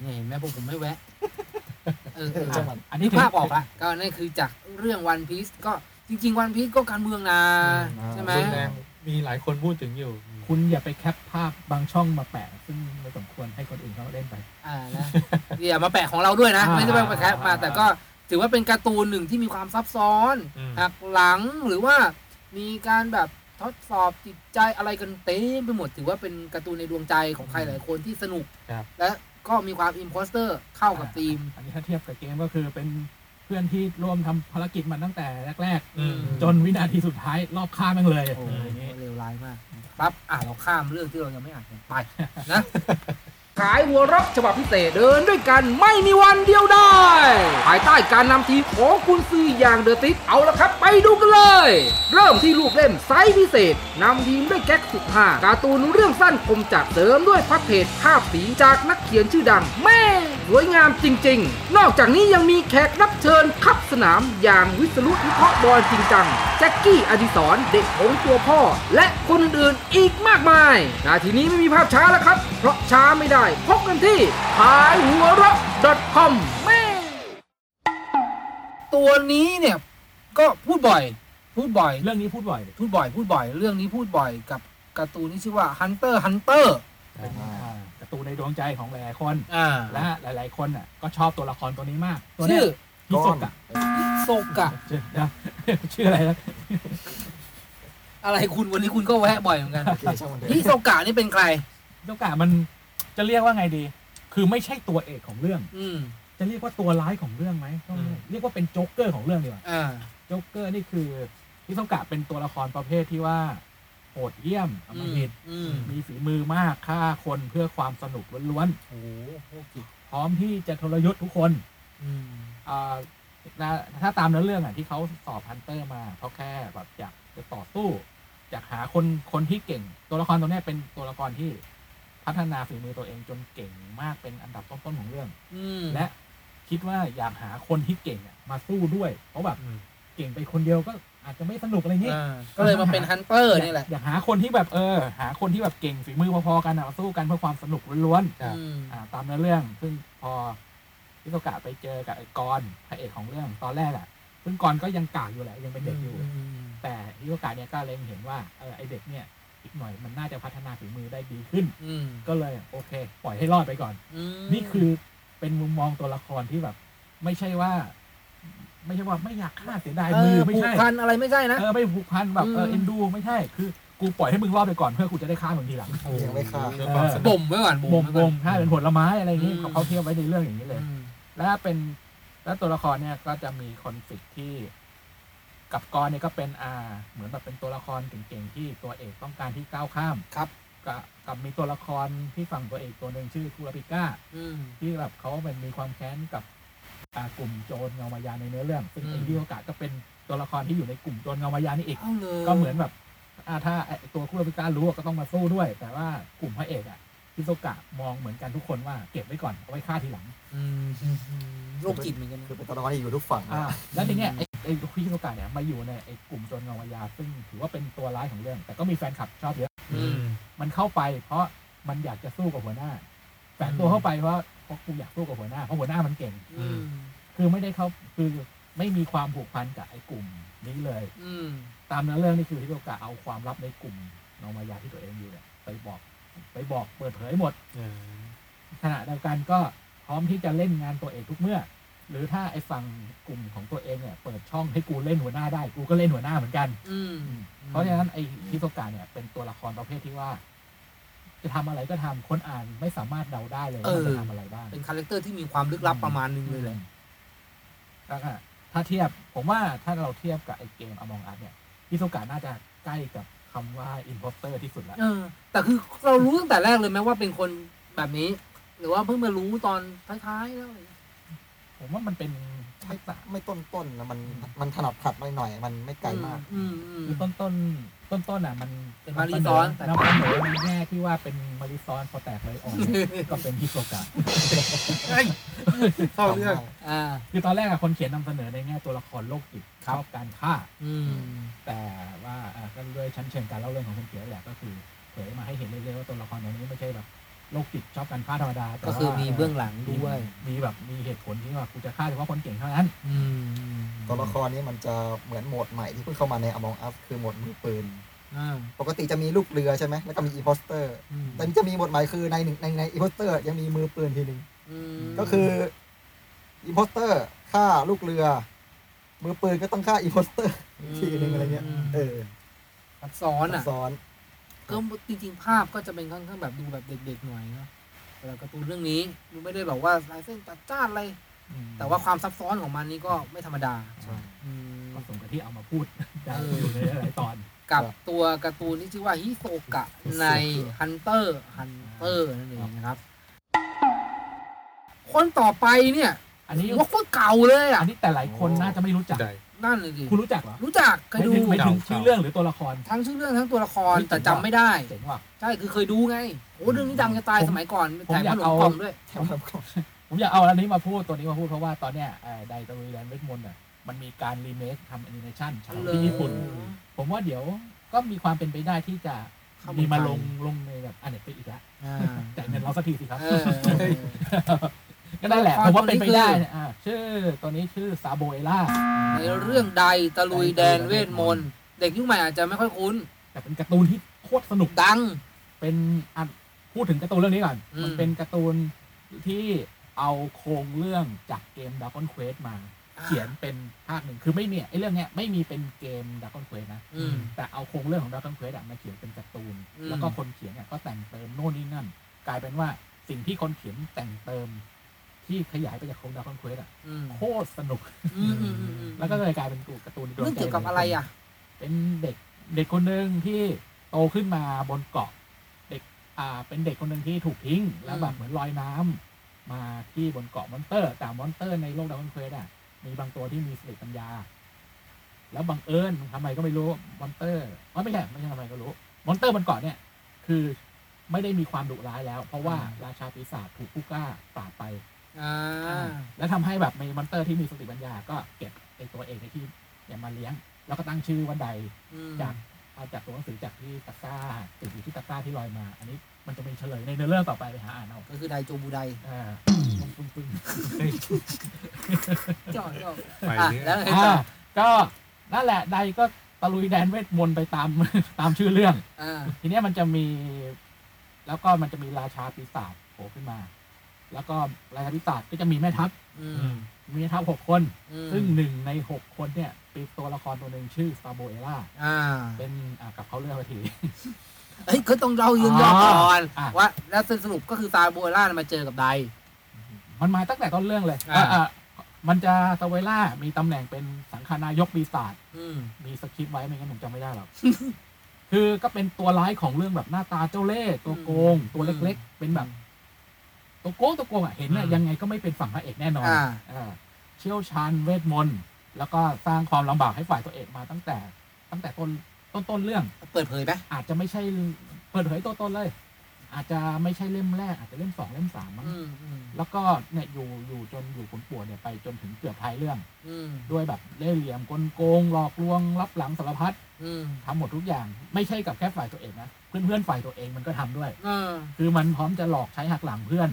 เนี่ยเห็นไหมพวกผมไม่แวะ เออเออจังหวัด อันนี้นี่ภาพออกละก็นั่นคือจากเรื่องวันพี e ก็จริง ๆ One Piece ก็การเมืองนะอืมใช่ไหม รุนแรงมีหลายคนพูดถึงอยู่ คุณอย่าไปแคปภาพบางช่องมาแปะ ซึ่งไม่สมควรให้คนอื่นเขาเล่นไป อ่านะ อย่ามาแปะของเราด้วยนะ อ่าไม่ใช่ไปแคปมา แต่ก็ถือว่าเป็นการ์ตูนหนึ่งที่มีความซับซ้อนอืม หักหลังหรือว่ามีการแบบทดสอบจิตใจอะไรกันเต็มไปหมด ถือว่าเป็นการ์ตูนในดวงใจของใครหลายคนที่สนุก ครับ และ ก็มีความ imposter เข้ากับธีม อันนี้ถ้าเทียบกับเกมก็คือเป็นเพื่อนที่ร่วมทำภารกิจมาตั้งแต่แรกอืม ๆ จนวินาทีสุดท้ายรอบฆ่าแม่งเลยโอ้เอออย่างนี้เลวร้ายมากปั๊บอะเราข้ามเรื่องที่เรายังไม่อ่านกันไปนะ ขายหัวรักฉบับพิเศษเดินด้วยกันไม่มีวันเดียวได้ ภายใต้การนำทีมของคุณซื้ออย่างเดอะติสเอาละครับ ไปดูกันเลย เริ่มที่รูปเล่มไซส์พิเศษนำทีมด้วยแก๊กสุดห้าการ์ตูนเรื่องสั้นคมจัดเสริมด้วยพักเพจภาพสีจากนักเขียนชื่อดังแม่สวยงามจริง ๆ นอกจากนี้ยังมีแขกรับเชิญขับสนามอย่างวิศรุวิเคราะห์บอลจริงจังแจ็คกี้อดิศรเด็กของตัวพ่อ และคนอื่นๆอีกมากมายนาทีนี้ไม่มีภาพช้าแล้วครับ เพราะช้าไม่ได้พบกันที่ขายหัวเราะ .com แม่ตัวนี้เนี่ยก็พูดบ่อย พูดบ่อย เรื่องนี้พูดบ่อยพูดบ่อยพูดบ่อย เรื่องนี้พูดบ่อยกับการ์ตูนที่ชื่อว่า Hunter Hunter เป็นอ่าการ์ตูนในดวงใจของหลายๆคนอ่าและหลาย ๆ คนอะก็ชอบตัวละครตัวนี้มากตัวเนี้ชื่อฮิโซกะโซกะ ชื่อนะชื่ออะไรนะอะไรคุณวันนี้คุณก็แวะบ่อยเหมือนกันโอเคช่างมันเถอะ ฮิโซกะนี่เป็นใคร ฮิโซกะมัน จะเรียกว่าไงดี คือไม่ใช่ตัวเอกของเรื่อง อืม จะเรียกว่าตัวร้ายของเรื่องไหมต้องอืม เรียกว่าเป็นโจ๊กเกอร์ของเรื่องดีกว่า อ่า โจ๊กเกอร์นี่คือฮิโซกะเป็นตัวละครประเภทที่ว่าโหดเยี่ยมอำมหิตอืมมีฝีมือมากฆ่าคนเพื่อความสนุกล้วนโอ้โหโคตรจิตๆพร้อมที่จะทรยศทุกคนอืม อ่านะถ้าตามเนื้อเรื่องอะที่เขาสอบฮันเตอร์มาเขาแค่แบบอยากจะต่อสู้อยากหาคนคนที่เก่ง ตัวละครตัวเนี้ยเป็นตัวละครที่ พัฒนาฝีมือตัวเองจนเก่งมากเป็นอันดับต้นๆของเรื่อง อืมและคิดว่าอยากหาคนที่เก่งอะมาสู้ด้วย เพราะแบบอืมเก่งไปคนเดียวก็อาจจะไม่สนุกอะไรอย่างนี้อ่าก็เลยมาเป็นฮันเตอร์นี่แหละอยากหาคนที่แบบเออ หาคนที่แบบเก่งฝีมือพอๆกันอะมาสู้กันเพื่อความสนุกล้วนๆครับอืม อ่าตามเนื้อเรื่อง ซึ่งพอฮิโซกะไปเจอกับไอ้กอนพระเอกของเรื่องตอนแรกอะ ซึ่งกอนก็ยังกากอยู่แหละยังเป็นเด็กอยู่มแต่ฮิโซกะเนี่ยก็เล็งเห็นว่าเออไอเด็กเนี่ย อีกหน่อยมันน่าจะพัฒนาฝีมือได้ดีขึ้น อืมก็เลยโอเค ปล่อยให้รอดไปก่อน อืมนี่คือเป็นมุมมองตัวละครที่แบบ ไม่ใช่ว่า ไม่ใช่ว่าไม่อยากฆ่าเสียดายเอมืออไม่ผูกใช่พันอะไรไม่ใช่นะ เออไม่ผูกพันแบบเอออืมเอ็นดูไม่ใช่คือ กูปล่อยให้มึงรอดไปก่อนเพื่อกูจะได้ฆ่ามึงทีหลัง ยังไม่ฆ่า เพื่อความสนุก บ่มไว้ก่อนบ่มไว้บ่ก่อน มถ้าเป็นผลไม้อะไรอย่างนี้อืม เขาเขาเทียบไว้ในเรื่องอย่างนี้เลย อืม แล้วเป็นแล้วตัวละครเนี่ยก็จะมีคอนฟ lict ที่ กับกรเนี่ยก็เป็นอ่าเหมือนแบบเป็นตัวละครเก่งๆที่ตัวเอกต้องการที่ก้าวข้าม ครับ กับกับมีตัวละครที่ฝั่งตัวเอกตัวหนึ่งชื่อคูราปิก้า อืม ที่แบบเขาเป็นมีความแค้นกับอ่ากลุ่มโจรเงามายาในเนื้อเรื่อง ซึ่งอืม ไอ้ที่โอกาสก็เป็นตัวละครที่อยู่ในกลุ่มโจรเงามายานี่อีก เอาเลยก็เหมือนแบบอ่าถ้าไอ้ตัวคูราปิก้ารู้ก็ต้องมาสู้ด้วย แต่ว่ากลุ่มพระเอกอะพิโซกะมองเหมือนกันทุกคนว่าเก็บไว้ก่อนเอาไว้ฆ่าทีหลัง อืมโรคจิตเหมือนกันนะ คือเป็นตัวละครที่อยู่ทุกฝั่งอ่า แล้วทีเนี้ยไอ้ ไอ้คุชิโนกะเนี่ยมาอยู่ในไอ้กลุ่มโจรเงาวายาซึ่งถือว่าเป็นตัวร้ายของเรื่อง แต่ก็มีแฟนคลับชอบเยอะอืมมันเข้าไป เพราะมันอยากจะสู้กับหัวหน้าแฝงตัวเข้าไปเพราะเพราะกูอยากสู้กับหัวหน้าเพราะหัวหน้ามันเก่งอืมคือไม่ได้เข้าคือไม่มีความผูกพันกับไอ้กลุ่มนี้เลย อืมตามเนื้อเรื่องนี่คือที่โอกาเอาความลับในกลุ่มนอมายาที่ตัวเองอยู่เนี่ยไปบอก ไปบอกเปิดเผยหมดเออขณะเดียวกันก็พร้อมที่จะเล่นงานตัวเองทุกเมื่อ หรือถ้าไอ้ฝั่งกลุ่มของตัวเองเนี่ยเปิดช่องให้กูเล่นหัวหน้าได้ กูก็เล่นหัวหน้าเหมือนกัน อืม เพราะฉะนั้นไอ้ฮิโซกะเนี่ยเป็นตัวละครประเภทที่ว่า จะทำอะไรก็ทำคนอ่านไม่สามารถเดาได้เลยว่ามันจะทำอะไรบ้าง เป็นคาแรคเตอร์ที่มีความลึกลับประมาณนึงเลยแหละแล้วก็ถ้าเทียบผมว่าถ้าเราเทียบกับไอ้เกม Among Us เนี่ยฮิโซกะน่าจะใกล้กับคำว่า imposter ที่สุดแล้วเออ แต่คือเรารู้ตั้งแต่แรกเลยไหมว่าเป็นคนแบบนี้ หรือว่าเพิ่งมารู้ตอนท้ายๆแล้วอะไรอย่างเงี้ย ผมว่ามันเป็นไม่ทักษะไม่ต้นต้นๆนะมันมันถนัดขัดไปหน่อยมันไม่ไกลมากอืมอืม คือต้นต้นต้นต้นๆอะมันเป็นมาริซ้อนแต่นำเสนอในแง่ที่ว่าเป็นมาริซ้อนพอแตกเลยออกก็เป็นฮิโซกะ เฮ้ยเข้าเรื่อง อ่า คือตอนแรกอะคนเขียนนำเสนอในแง่ตัวละครโรคจิตชอบการฆ่า อืม แต่ว่าอะก็ด้วยชั้นเชิงการเล่าเรื่องของคนเขียนแหละก็คือเผยมาให้เห็นเรื่อยๆว่าตัวละครตัวนี้ไม่ใช่แบบ โรคจิตชอบการฆ่าธรรมดาแต่ก็ว่าคือมีเบื้องหลังมีด้วย มีแบบมีเหตุผลที่ว่ากูจะฆ่าเฉพาะคนเก่งเท่านั้น อืมตัวละครนี้มันจะเหมือนโหมดใหม่ที่เพิ่งเข้ามาใน Among Us คือโหมดมือปืน อ่าปกติจะมีลูกเรือใช่ไหมแล้วก็มี imposter อืมแต่นี่จะมีโหมดใหม่คือในหนึ่งในใน imposter ยังมีมือปืนทีหนึ่งอืมก็คือ imposter ฆ่าลูกเรือ มือปืนก็ต้องฆ่า imposter ทีหนึ่งอะไรเงี้ยมเออซับซ้อนอะซ้อน ก็จริงๆภาพก็จะเป็นค่อนข้างแบบดูแบบเด็กๆหน่อยเนาะแต่การ์ตูนเรื่องนี้ดูไม่ได้แบบว่าลายเส้นจัดจ้านอะไรแต่ว่าความซับซ้อนของมันนี่ก็ไม่ธรรมดาใช่อืมก็สมกับที่เอามาพูดได้เอออยู่ในหลายๆตอน กับตัวการ์ตูนที่ชื่อว่าฮิโซกะในฮันเตอร์ฮันเตอร์นั่นเองนะครับ คนต่อไปเนี่ย อันนี้ว่าคนเก่าเลยอะอันนี้แต่หลายคนน่าจะไม่รู้จักได้ นั่นเลยดิคุณรู้จักเหรอรู้จักเคยดูไม่ถึงไม่ถึงเก่าชื่อเรื่องหรือตัวละคร ทั้งชื่อเรื่องทั้งตัวละครเฮ้ยแต่จำไม่ได้เจ๋งว่ะใช่คือเคยดูไงโอ้เรื่องนี้ดังจะตายผมสมัยก่อนผมแถมอยาขกนมเอากล่องด้วยผมอยากเอาอันนี้มาพูดตัวนี้มาพูดเพราะว่าตอนเนี้ยไดตะลุยแลนด์เวทมนต์อะมันมีการรีเมคทำแอนิเมชันฉายที่ญี่ปุ่น ผมว่าเดี๋ยวก็มีความเป็นไปได้ที่จะเข้ามีมาเมืลองงไทยลงในแบบอันเน็ตไปอีกแล้วอ่าจ่ายเงินเราสักทีสิครับเออเออ ก็ได้แหละตัวละครผมว่าเป็นไปได้ตัวนี้คือนะอ่าชื่อตัวนี้ชื่อซาโบเอล่าในเรื่องใดตะลุยแดนเวทมนต์เด็กยุคใหม่อาจจะไม่ค่อยคุ้น แต่เป็นการ์ตูนที่โคตรสนุกดัง เป็นอันพูดถึงการ์ตูนเรื่องนี้ก่อนอืมมันเป็นการ์ตูนที่เอาโครงเรื่องจากเกม Dragon Quest มา เขียนเป็นภาคหนึ่งคือไม่เนี่ยไอ้เรื่องเนี้ยไม่มีเป็นเกม Dragon Quest นะอืมแต่เอาโครงเรื่องของ Dragon Quest อะมาเขียนเป็นการ์ตูนอืมแล้วก็คนเขียนเนี่ยก็แต่งเติมโน่นนี่นั่น กลายเป็นว่าสิ่งที่คนเขียนแต่งเติม ที่ขยายไปจากโครง Dragon Quest อะอืมโคตรสนุก อืมอืมอืมอืมแล้วก็เลยกลายเป็นการ์ตูนที่โดนเรื่องใจเกี่ยวกับอะไรอะ เป็นเด็กเด็กคนหนึ่งที่โตขึ้นมาบนเกาะ เด็กอ่าเป็นเด็กคนหนึ่งที่ถูกทิ้ง แล้วแบบเหมือนลอยน้ำมาที่บนเกาะ monster แต่ monster ในโลก Dragon Quest อะ มีบางตัวที่มีสติปัญญา แล้วบังเอิญทำไมก็ไม่รู้ monster ว่าไม่ใช่ไม่ใช่ทำไมก็รู้ monster บนเกาะเนี่ย คือไม่ได้มีความดุร้ายแล้ว เพราะว่าราชาปีศาจถูกผู้กล้าปราบไป อ่าแล้วทำให้แบบมี monster ที่มีสติปัญญาก็เก็บไอตัวเอกในที่เนี่ยมาเลี้ยง แล้วก็ตั้งชื่อว่าไดอืมจากเอาจากตัวหนังสือจากที่ตะกร้าติดอยู่ที่ตะกร้าที่ลอยมา อันนี้มันจะมีเฉลยในเนื้อเรื่องต่อไปไปหาอ่านเอาก็คือไดโจบูไดอ่าปึ้งปึ้งปึ้งจอดจอดไปอะเนี่ยแล้วไงอ่าต่อก็นั่นแหละไดก็ตะลุยแดนเวทมนต์ไปตาม ตามชื่อเรื่อง อ่าทีเนี้ยมันจะมี แล้วก็มันจะมีราชาปีศาจโผล่ขึ้นมา แล้วก็ราชาปีศาจก็จะมีแม่ทัพอืมมีแม่ทัพหกคน อืมซึ่งหนึ่งในหกคนเนี่ยเป็นตัวละครตัวหนึ่งชื่อซาโบเอล่าอ่าเป็นอ่ากับเขาเรื่องไปที เฮ้ยก็ต้องเรายืนยอก่อนอะว่าแล้วสรุปก็คือซาโบล่ามาเจอกับได มันมาตั้งแต่ต้นเรื่องเลยอ่า อ่ามันจะซาเวล่ามีตำแหน่งเป็นสังฆานายกปีศาจ อืม มีสคริปต์ไว้ไม่งั้นผมจำไม่ได้หรอก คือก็เป็นตัวร้ายของเรื่องแบบหน้าตาเจ้าเล่ห์ตัวโกง ตัวเล็กๆ เป็นแบบ ตัวโกงตัวโกงอะเห็นน่ะอืม ยังไงก็ไม่เป็นฝั่งพระเอกแน่นอนอ่าอ่าเชี่ยวชาญเวทมนต์แล้วก็สร้างความลำบากให้ฝ่ายตัวเอกมาตั้งแต่ ตั้งแต่ต้นต้นต้นเรื่อง เปิดเผยไหมอาจจะไม่ใช่เปิดเผยตัวตนเลย อาจจะไม่ใช่เล่มแรก อาจจะเล่มสองเล่มสามมั้งอืมอืมแล้วก็เนี่ยอยู่อยู่จนอยู่ผลปวดเนี่ยไปจนถึงเกือบท้ายเรื่อง อืมด้วยแบบเล่ห์เหลี่ยมกลโกงหลอกลวงรับหลังสารพัดอืมทำหมดทุกอย่าง ไม่ใช่กับแค่ฝ่ายตัวเองนะเพื่อนเพื่อนๆฝ่ายตัวเองมันก็ทำด้วยอคือมันพร้อมจะหลอกใช้หักหลังเพื่อน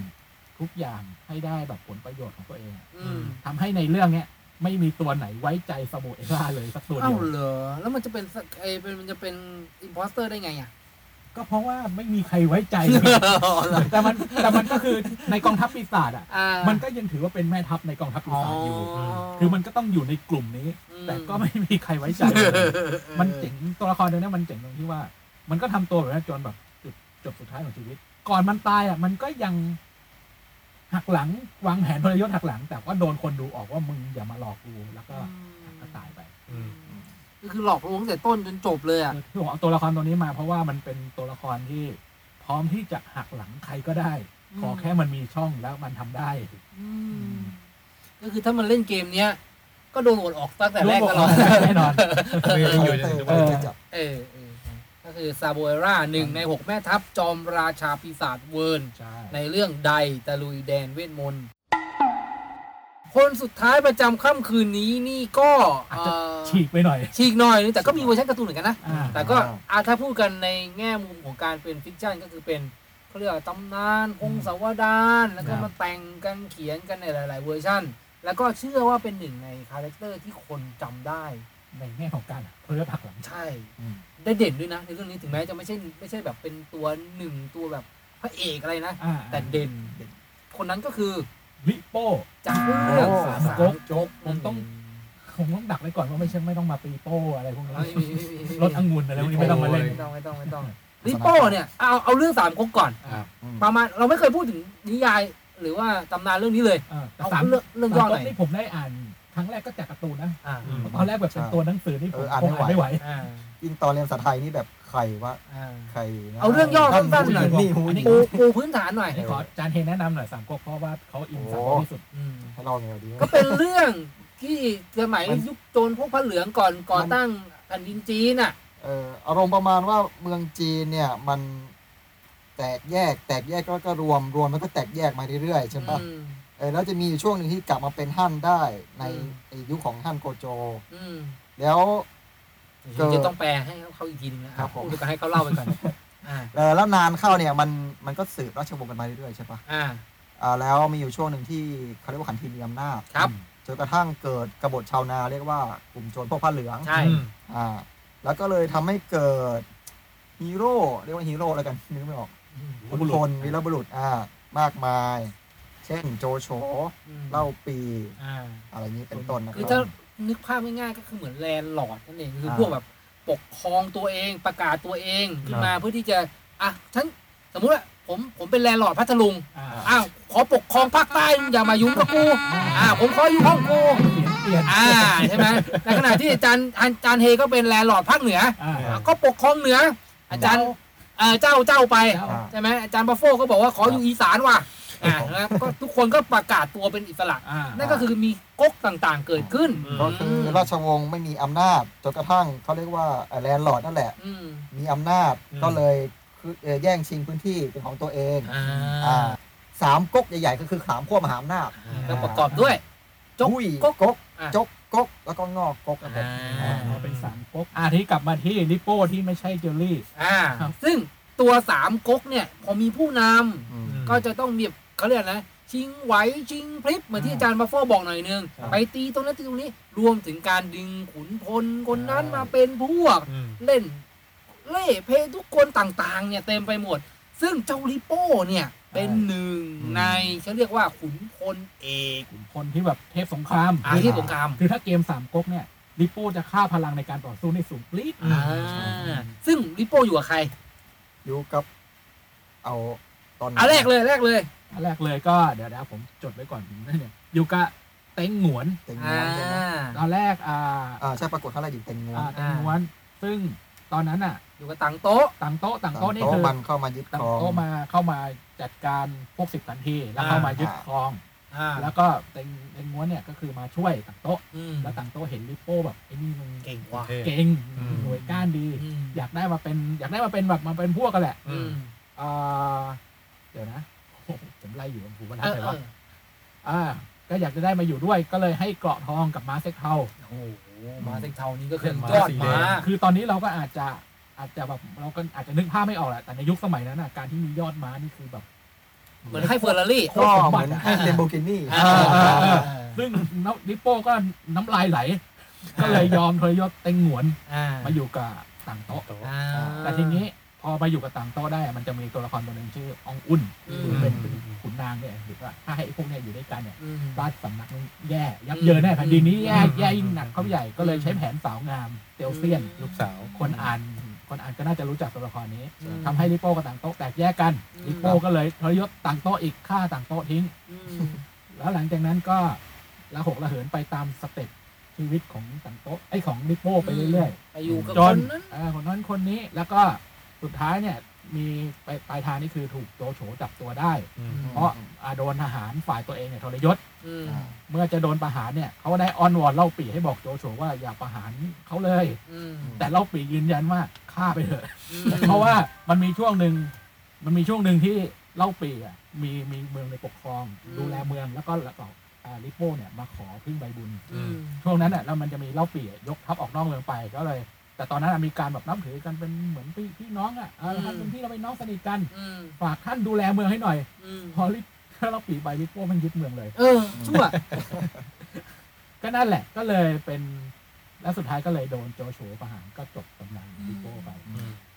ทุกอย่างให้ได้แบบผลประโยชน์ของตัวเองอะอืมทำให้ในเรื่องเนี้ยไม่มีตัวไหนไว้ใจซาโบเอร่าเลยสักตัวเอ้าเดียว เหรอแล้วมันจะเป็นสักไอเป็นมันจะเป็น imposter ได้ไงอะ ก็เพราะว่าไม่มีใครไว้ใจ แต่มันแต่มันก็คือในกองทัพปีศาจอะ อ่า มันก็ยังถือว่าเป็นแม่ทัพในกองทัพปีอ๋อศาจอยู่คือมันก็ต้องอยู่ในกลุ่มนี้แต่ก็ไม่มีใครไว้ใจเลยมันเจ๋งตัวละครตัวนี้มันเจ๋งตรงที่ว่า มันก็ทำตัวแบบนั้นจนแบบจุดจบสุดท้ายของชีวิต ก่อนมันตายอะ มันก็ยัง หักหลังวางแผนพลยศหักหลัง แต่ว่าโดนคนดูออกว่ามึงอย่ามาหลอกกูแล้วก็ก็ตายไปอืมก็คือหลอกลวงตั้งแต่ต้นจนจบเลยอะที่ผมเอาตัวละครตัวนี้มา เพราะว่ามันเป็นตัวละครที่พร้อมที่จะหักหลังใครก็ได้อืมขอแค่มันมีช่องแล้วมันทำได้อืมก็คือถ้ามันเล่นเกมเนี้ยก็โดนโหวตออกตั้งแต่แรกตลอดแน่นอนไม่ยังอยู่ในเออ คือซาโบเอร่าหนึ่งในหกแม่ทัพจอมราชาปีศาจเวิร์นใช่ ในเรื่องไดตะลุยแดนเวทมนต์ คนสุดท้ายประจำค่ำคืนนี้นี่ก็เอ่อฉีกไปหน่อย ฉีกหน่อยนึงแต่ก็มีเวอร์ชันการ์ตูนเหมือนกันนะ อ่า แต่ก็อาถ้าพูดกันในแง่มุมของการเป็น fiction ก็คือเป็นเขาเรียกว่าตำนานพงศาวดารแล้วก็ครับ มาแต่งกันเขียนกันในหลาย ๆ เวอร์ชันแล้วก็เชื่อว่าเป็นหนึ่งใน character ที่คนจำได้ ในแง่ของการเพื่อหักหลัง ใช่ อืม ได้เด่นด้วยนะในเรื่องนี้ถึงแม้จะไม่ใช่ไม่ใช่แบบเป็นตัวหนึ่งตัวแบบพระเอกอะไรนะ อ่าแต่เด่น คนนั้นก็คือลิโป้จากเรื่องโอ้สามสามก๊ก๊กกจกผมต้องผมต้องดักไว้ก่อนว่าไม่ใช่ไม่ต้องมาปีโป้อะไรพวกนี้ไม่มีไม่มีไม่มีรถองุ่นอะไรพวกนี้ไม่ต้องมาเล่น ไม่ต้องไม่ต้องไม่ต้องลิโป้เนี่ยเอาเอาเรื่องสามก๊กก่อนอ่าอืมประมาณเราไม่เคยพูดถึงนิยาย หรือว่าตำนานเรื่องนี้เลย อ่าแต่เอาสามเรื่องเรื่องย่อหน่อยสามก๊กนี่ผมได้อ่าน ครั้งแรกก็จากการ์ตูนนะอ่าอืม ตอนแรกแบบเป็นตัวหนังสือนี่ผมเอออ่านคงไม่อ่านไหว ไม่ไหวอ่ายิ่งตอนเรียนภาษาไทยนี่แบบใครว่าอ่า ใครนะเอาเรื่องย่อสั้นๆหน่อย นี่หูย ปูปูพื้นฐานหน่อย อันนี้ขอจานเฮนแนะนำหน่อยสามก๊กเพราะว่าเขาอินสามก๊กที่สุด อืม ให้เราไงดี ก็เป็นเรื่องที่สมัยมัน ยุคโจรพวกพระเหลืองก่อนก่อตั้งแผ่นดินจีนอะ เอออารมณ์ประมาณว่าเมืองจีนเนี่ยมันแตกแยกแตกแยกก็ก็รวมรวมแล้วก็แตกแยกมาเรื่อยๆใช่ปะอืมเออแล้วจะมีอยู่ช่วงหนึ่งที่กลับมาเป็นฮั่นได้ในอืมไอ้ยุคของฮั่นโกโจ อืมแล้วเกิดจะต้องแปลให้เขาอีกทีนึงนะครับผม พูดไปก่อนให้เขาเล่าไปก่อนอ่าเออแล้วนานเข้าเนี่ยมันมันก็สืบราชวงศ์กันมาเรื่อยๆใช่ปะอ่า อ่าแล้วมีอยู่ช่วงหนึ่งที่เขาเรียกว่าขันทีมีอำนาจครับ จนกระทั่งเกิดกบฏชาวนาเรียกว่ากลุ่มโจรพวกผ้าเหลืองใช่ อืมอ่าแล้วก็เลยทำให้เกิดฮีโร่เรียกว่าฮีโร่แล้วกันนึกไม่ออกขุนพลวีรบุรุษอ่ามากมาย เช่นโจโฉอืมเล่าปีอ่าอะไรอย่างนี้เป็นต้นนะคคือรัถ้าบนึกภาพง่ายๆก็คือเหมือน landlord นั่นเองคืออ่าพวกแบบปกครองตัวเองประกาศตัวเองขึ้นมาเพื่อที่จะอะฉันสมมุติว่าผมผมเป็น landlord พัทลุงอ่าอ้าวขอปกครองภาคใต้อย่ามายุ่งกับกูอ่าผมขออยู่ห้องกูเปลี่ยนเปลี่ยนอ่าใช่ไหมในขณะที่อาจารย์อาจารย์เฮก็เป็น landlord ภาคเหนือ อ่าก็ปกครองเหนือ อาจารย์เอ่อเจ้าเจ้าไปเจ้าอ่าใช่ไหมอาจารย์บัฟโฟก็บอกว่าขออยู่อีสานว่ะ อ่าแล้วก็ทุกคนก็ประกาศตัวเป็นอิสระ อ่า นั่นก็คือมีก๊กต่างๆเกิดขึ้นก็คือราชวงศ์ไม่มีอำนาจจนกระทั่งเขาเรียกว่า landlord นั่นแหละ อืมมีอำนาจอืม ก็เลยคือเอ่อแย่งชิงพื้นที่เป็นของตัวเองอ่าอ่าสามก๊กใหญ่ๆก็คือสามขั้วมหาอำนาจก็ประกอบด้วย จกหุ้ยก๊ก ก๊กอ่า จกก๊กแล้วก็ง่อก๊กนะครับอ่าเอาเป็นสามก๊กอ่าที่กลับมาที่ลิโป้ที่ไม่ใช่เจลลี่ อ่า ครับ ซึ่งตัวสามก๊กเนี่ย พอมีผู้นำอืม ก็จะต้องมี เขาเรียกนะชิงไหวชิงพริบเหมือนที่อาจารย์บัฟโฟบอกหน่อยนึง ครับไปตีตรงนั้นตีตรงนี้รวมถึงการดึงขุนพลคนนั้นมาเป็นพวก อืม เล่นเล่เพทุกคนต่างๆ เนี่ยเต็มไปหมด ซึ่งเจ้าลิโป้เนี่ยเป็นหนึ่งในเขาเรียกว่าขุนพลเอกขุนพลที่แบบเทพสงครามอาที่สงครามคือถ้าเกมสามก๊กเนี่ยลิโป้จะฆ่าพลังในการต่อสู้ในสูงปรี๊ด อ่าซึ่งลิโป้อยู่กับใครอยู่กับ เอาตอนอะแรกเลยแรกเลย อันแรกเลยก็เดี๋ยวนะผมจดไว้ก่อนเนี่ยอยู่กับเต็งหงวนเต็งงอ่าวนใช่ไหมตอนแรกอ่าอ่าใช่ปรากฏเขาอะไรอยู่เต็งงวอ่านเต็งหงวน ซึ่งตอนนั้นอะอยู่กับตังโต๊ะต่างโต๊ะต่างโต๊ะนี่โต๊ะคือมันเข้ามายึดต่าคงรองโต๊ะมาเข้ามาจัดการพวกสิบทันทีแล้วอ่าเข้ามายึดครองอ่าแล้วก็เต็งเต็งหงวนเนี่ยก็คือมาช่วยต่างโต๊ะอืมแล้วต่างโต๊ะเห็นลิโป้แบบไอ้นี่มึงเก่งว่ะเท่เก่งอืมหน่วยก้านดีอืมอยากได้มาเป็นอยากได้มาเป็นแบบมาเป็นพวกกันแหละอืมอ่าเดี๋ยวนะโอ้โห ผมไล่อยู่ผมบรรทัเอดอไหนเอวะออ่า ก็อยากจะได้มาอยู่ด้วยก็เลยให้เกราะทองกับม้าเซ็กเทาโอ้โหมาเซ็กเทานี้ก็คือม้ายอดสีแดม้างคือตอนนี้เราก็อาจจะอาจจะแบบเราก็อาจจะนึกภาพไม่ออกแหละแต่ในยุคสมัยนั้นน่ะการที่มียอดม้านี่คือแบบเหมือนให้เฟอร์รารี่ก็เหมือนให้เลมโบกินี่อ่าอ่าอ่าอ่าเซึ่งน้ำลิปโป้ก็น้ำลายไหล ก็เลยยอมทรยศเต็งหงวนอ่ามาอยู่กับต่างโต๊ะอ่าแต่ทีนี้ พอมาอยู่กับต่างโต๊ะได้อะมันจะมีตัวละครตัวหนึ่งชื่ออองอุ่นอืมคือเป็นเป็นขุนนางเนี่ยหรือว่าถ้าให้พวกเนี้ยอยู่ด้วยกันเนี่ยอืมราชสำนักมันแย่ยับเยินแน่แผ่นดินนี้แย่อืมแย่ยิ่งหนักเข้าไปใหญ่ก็เลยใช้แผนสาวงามเตลเซียน ลูกสาวคนอ่านคนอ่านก็น่าจะรู้จักตัวละครนี้อืมทำให้ลิโป้กับต่างโต๊ะแตกแยกกันอืมลิโป้ก็เลยทรยศต่างโต๊ะอีกฆ่าต่างโต๊ะทิ้งอืมแล้วหลังจากนั้นก็ละหกละเหินไปตาม step ชีวิตของตั๋งโต๊ะไอ้ของลิโป้ไปเรื่อยไปอยู่กับจคนนนั้นๆอ่าคนนั้นคนนี้แล้วก็ สุดท้ายเนี่ยมีไปปลายทางนี่คือถูกโจโฉจับตัวได้ เพราะอ่าโดนทหารฝ่ายตัวเองเนี่ยทรยศอืมเมื่อจะโดนประหารเนี่ยเขาได้อ้อนวอนเล่าปีให้บอกโจโฉว่าอย่าประหารเขาเลยอืมแต่เล่าปียืนยันว่าฆ่าไปเถอะอืมเพราะว่ามันมีช่วงหนึ่งมันมีช่วงหนึ่งที่เล่าปีอะมีมีเมืองในปกครอง ดูแลเมืองแล้วก็แล้วก็อ่าลิโป้เนี่ยมาขอพึ่งใบบุญอืมช่วงนั้นอะแล้วมันจะมีเล่าปีอะยกทัพออกนอกเมืองไปก็เลย แต่ตอนนั้นอะมีการแบบนับถือกันเป็นเหมือนพี่พี่น้องอะเออท่านเป็นพี่เราเป็นน้องสนิทกัน อืมฝากท่านดูแลเมืองให้หน่อย อืมพอลิถ้าเล่าปีไปลิโป้มันยึดเมืองเลย เออชั่วก็นั่นแหละก็เลยเป็น แล้วสุดท้ายก็เลยโดนโจโฉประหารก็จบตำนานลิโป้ไป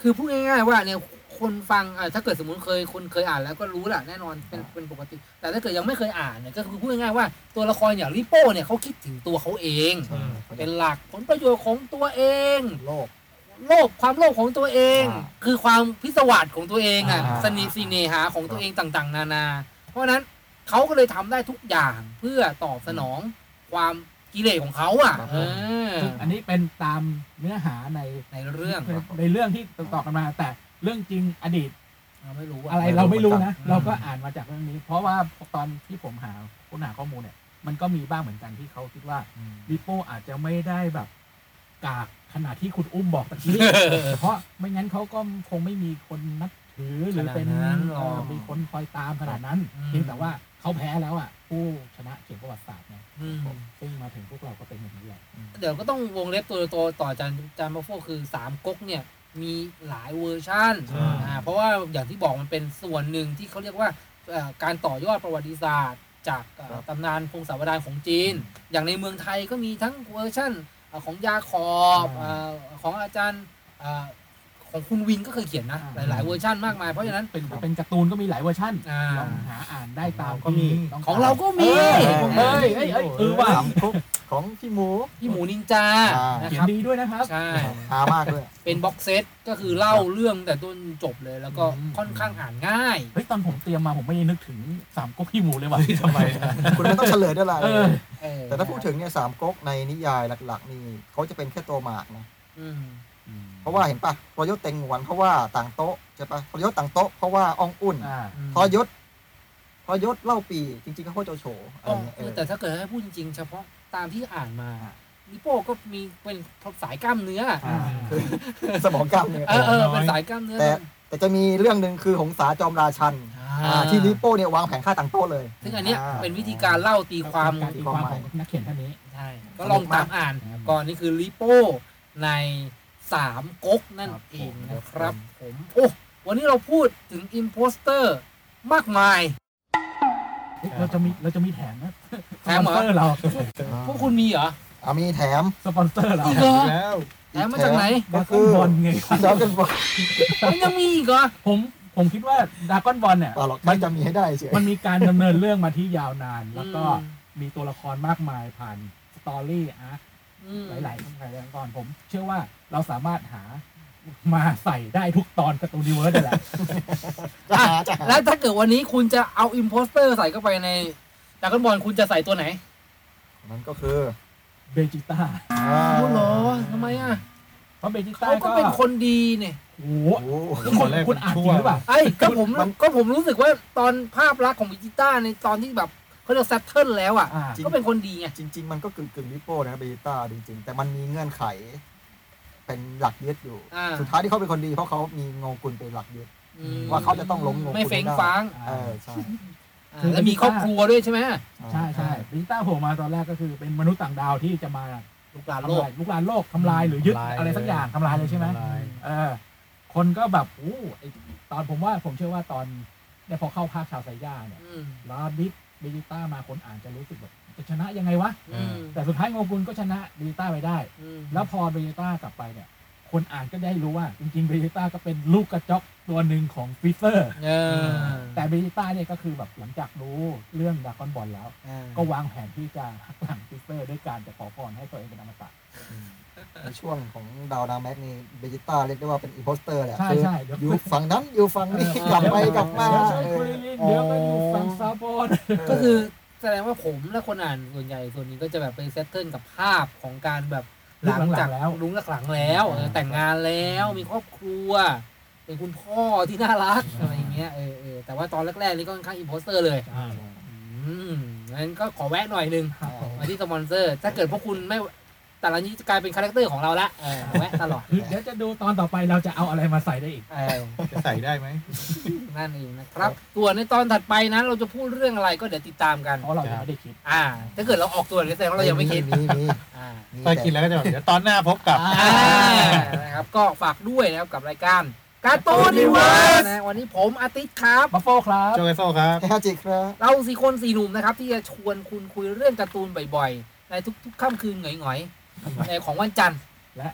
คือพูดง่ายๆว่าเนี่ยคนฟังอะถ้าเกิดสมมติเคยคนเคยอ่านแล้วก็รู้แหละแน่นอนเป็นเป็นปกติ แต่ถ้าเกิดยังไม่เคยอ่านเนี่ยก็คือพูดง่ายๆว่าตัวละครอย่างลิโป้เนี่ยเขาคิดถึงตัวเขาเอง ใช่ เป็นหลักผลประโยชน์ของตัวเอง โลก โลภความโลภของตัวเอง อ่าคือความพิศวาสของตัวเองอะอ่า สนิทสีเนหาของตัวเองต่างๆ นานา เพราะฉะนั้นเขาก็เลยทำได้ทุกอย่างเพื่อตอบสนองความ กิเลสของเขาอะ เออซึ่งอันนี้เป็นตามเนื้อหาในในเรื่องในเรื่องที่ต่อกันมา แต่เรื่องจริงอดีตเราไม่รู้อะไรว่าเราไม่รู้นะอืมเราก็อ่านมาจากเรื่องนี้ เพราะว่าตอนที่ผมหาค้นหาข้อมูลเนี่ย มันก็มีบ้างเหมือนกันที่เขาคิดว่าลิโป้อาจจะไม่ได้แบบกากขนาดที่คุณอุ้มบอกตะกี้เพราะไม่งั้นเขาก็คงไม่มีคนนับถือหรือเป็นขนาดนั้นหรเออกอมีคนคอยตามขนาดนั้นอืมเพียงแต่ว่า เขาแพ้แล้วอะ ผู้ชนะเขียนประวัติศาสตร์เนี่ยอืมซึ่งมาถึงพวกเราก็เป็นแบบนี้แหละเดี๋ยวก็ต้องวงเล็บตัวตัวต่อจานจานมาโฟคือสามก๊กเนี่ยมีหลายเวอร์ชันใช่ อ่าเพราะว่าอย่างที่บอกมันเป็นส่วนหนึ่งที่เขาเรียกว่าเอ่อการต่อยอดประวัติศาสตร์ จากเอ่อครับ ตำนานพงศาวดารของจีน อย่างในเมืองไทยก็มีทั้งเวอร์ชันเอ่อของยาขอบเอ่อของอาจารย์เอ่อ ของคุณวินก็เคยเขียนนะ หลาย ๆ เวอร์ชันมากมายเพราะฉะนั้นเป็นเป็นการ์ตูนก็มีหลายเวอร์ชันอ่าลองหาอ่านได้ตามก็มีที่ต้ของเราก็มีเออเฮ้ยเฮ้ยเฮ้ยเออว่าสามก๊กของพี่หมูพี่หมูนินจาอ่านะเขียคนรับดีด้วยนะครับใช่หามากด้วยเป็นบ็อกเซตก็คือเล่าเรื่องแต่ต้นจบเลยแล้วก็อืมค่อนข้างอ่านง่ายเฮ้ยตอนผมเตรียมมาผมไม่ได้นึกถึงสามก๊กขี้หมูเลยว่ะทำไมนะคุณไม่ต้องเฉลยด้วยล่ะเออเออแต่ถ้าพูดถึงเนี่ยสามก๊กในนิยายหลัก ๆ นี่เขาจะเป็นแค่ตัวหมากนะอืมเพ ราะว่าเห็นปะทรยศเต็งหวนเพราะว่าต่างโต๊ะใช่ปะทรยศต่างโต๊ะเพราะว่าอองอุ่นอ่าทรยศทรยศเล่าปีจริงๆเขาโคโจโฉอะไรอ๋อเงี้ยเอเอออแต่ถ้าเกิดให้พูดจริงๆ เฉพาะตามที่อ่านมานิโป้ก็มีเป็นสายกล้ามเนื้ออ่าคือสมองกล้ามเนี่ยเออเออเป็นสายกล้ามเนื้อแต่แต่จะมีเรื่องหนึ่งคือหงสาจอมราชันอ่าอ่าที่ลิโป้เนี่ยวางแผนฆ่าต่างโต๊ะเลย ซึ่งอันเนี้ยอ่าเป็นวิธีการเล่าตีความการตีความของนักเขียนท่านนี้ใช่ก็ลองตามอ่านครับก่อนนี่คือลิโป้ใน สามก๊กนั่นครับเองผมนะครับ ผมโอ้วันนี้เราพูดถึง imposter มากมายเฮ้ยเราจะมีเราจะมีแถมนะแถมเหรอสปอนเซอร์เราพวกคุณมีเหรออ่ามีแถมสปอนเซอร์เราอีกเหรอแล้วแถมมาจากไหนดราก้อนบอลไงครับแล้วกันบอกมันยังมีอีกเหรอผมผมคิดว่าดราก้อนบอลเนี่ยเปล่าหรอกมันจะมีให้ได้เฉยมันมีการดำเนินเรื่องมาที่ยาวนาน แล้วก็อืมมีตัวละครมากมายผ่าน story arcอืมหลายๆหลายๆตอนผม เชื่อว่า เราสามารถหามาใส่ได้ทุกตอนการ์ตูนนิเวิร์สได้แหละจะหาจะหาแล้วถ้าเกิดวันนี้คุณจะเอา imposter ใส่เข้าไปในดราก้อนบอลคุณจะใส่ตัวไหนนั่นก็คือเบจิต้าอ่าโอ้โหทำไมอะเพราะเบจิต้าเขาก็ก็เป็นคนดีเนี่ยโอ้โหโอ้โหคุณคุณคุณอ่านจริงหรือเปล่าไอ้ก็ผมมันก็ผมรู้สึกว่าตอนภาพลักษณ์ของเบจิต้าในตอนที่แบบเขาเรียกแซตเทิลแล้วอะอ่า ก็เป็นคนดีไง จริง ๆ มันก็กึ่งกึ่งลิโป้นะเบต้าจริง ๆ แต่มันมีเงื่อนไข เป็นหลักยึดอยู่ อ่าสุดท้ายที่เขาเป็นคนดีเพราะเขามีโงกุลเป็นหลักยึดอืมว่าเขาจะต้องล้มงงไม่เฟ้งคุณได้ฟ้างเออใช่อ่าแล้วมีครอบครัวด้วยใช่ไหมใช่ใช่เบจิต้าโผล่มาตอนแรกก็คือเป็นมนุษย์ต่างดาวที่จะมาลูกหลานทำโลกลายลูกหลานโลกทำลายหรือยึดทำลายอะไรสักอย่างทำลายเลยใช่ไหม ทำลายเออคนก็แบบโอ้ไอ้ตอนผมว่าผมเชื่อว่าตอนเนี่ยพอเข้าภาคชาวไซย่าเนี่ยอืมราดิซเบจิต้ามาคนอ่านจะรู้สึกแบบ จะชนะยังไงวะ อืม แต่สุดท้ายโงกุนก็ชนะเบจิต้าไปได้ อืมแล้วพอเบจิต้ากลับไปเนี่ย คนอ่านก็ได้รู้ว่าจริงๆเบจิต้าก็เป็นลูกกระจอกตัวหนึ่งของฟรีเซอร์ เออแต่เบจิต้าเนี่ยก็คือแบบหลังจากรู้เรื่องดราก้อนบอลแล้วก็วางแผนที่จะหักหลังฟรีเซอร์ด้วยการจะขอพรให้ตัวเองเป็นอมตะในช่วงของดาวนาเม็กนี่เบจิต้าเรียกได้ว่าเป็น imposter แหละใช่คือใช่เดี๋ยวอยู่ฝั่งนั้นอยู่ฝั่งนี้กลับไปกลับมาเดี๋ยวใช่เออคุริลินเดี๋ยวก็อยู่ฝั่งซาบอนก็คือ แสดงว่าผมและคนอ่านส่วนใหญ่ส่วนนี้ก็จะแบบไป settle กับภาพของการแบบยุคหลังๆแล้วยุคหลังๆแล้วเออแต่งงานแล้วมีครอบครัว เป็นคุณพ่อที่น่ารักอะไรอย่างเงี้ยเออเออแต่ว่าตอนแรกๆนี่ก็ค่อนข้าง imposter เลยอืมงั้นก็ขอแวะหน่อยหนึ่งมาที่สปอนเซอร์ ถ้าเกิดพวกคุณไม่ แต่ละนี้จะกลายเป็น character ของเราละเออแวะตลอดเดี๋ยวจะดูตอนต่อไปเราจะเอาอะไรมาใส่ได้อีกเออจะใส่ได้ไหมนั่นเองนะครับส่วนในตอนถัดไปนั้นเราจะพูดเรื่องอะไรก็เดี๋ยวติดตามกันเพราะเรายังไม่ได้คิด อ่า ถ้าเกิดเราออกตัวเลยแสดงว่าเรายังไม่คิดมีมีอ่ามีถ้าคิดแล้วก็จะแบบเดี๋ยวตอนหน้าพบกับอ่านะครับก็ฝากด้วยนะครับกับรายการการ์ตูนนิเวิร์สนะวันนี้ผมอาทิตย์ครับบัฟโฟครับโจเกโซครับแค่จิครับ เราสี่คนสี่หนุ่มนะครับ ที่จะชวนคุณคุยเรื่องการ์ตูนบ่อยๆ ในทุกๆค่ำคืนหงอยๆ ในของวันจันทร์และ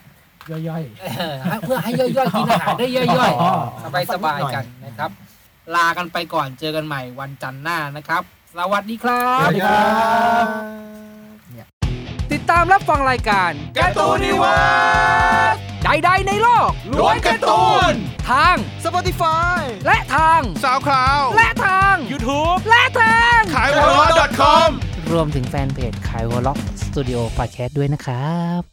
ย่อยเออเพื่อให้ย่อยๆกินอาหารได้ย่อยอ๋อๆสบายๆกันนะครับ ลากันไปก่อนเจอกันใหม่วันจันทร์หน้านะครับ สวัสดีครับ สวั สดีครับ ติดตามรับฟังรายการการ์ตูนนิเวิร์ส ใดๆในโลกล้วนการ์ตูน ทาง Spotify และทาง สาวคราว และทาง YouTube และทาง ขายวอล .com รวมถึงแฟนเพจขายวอล็อกสตูดิโอพอดแคสต์ด้วยนะครับ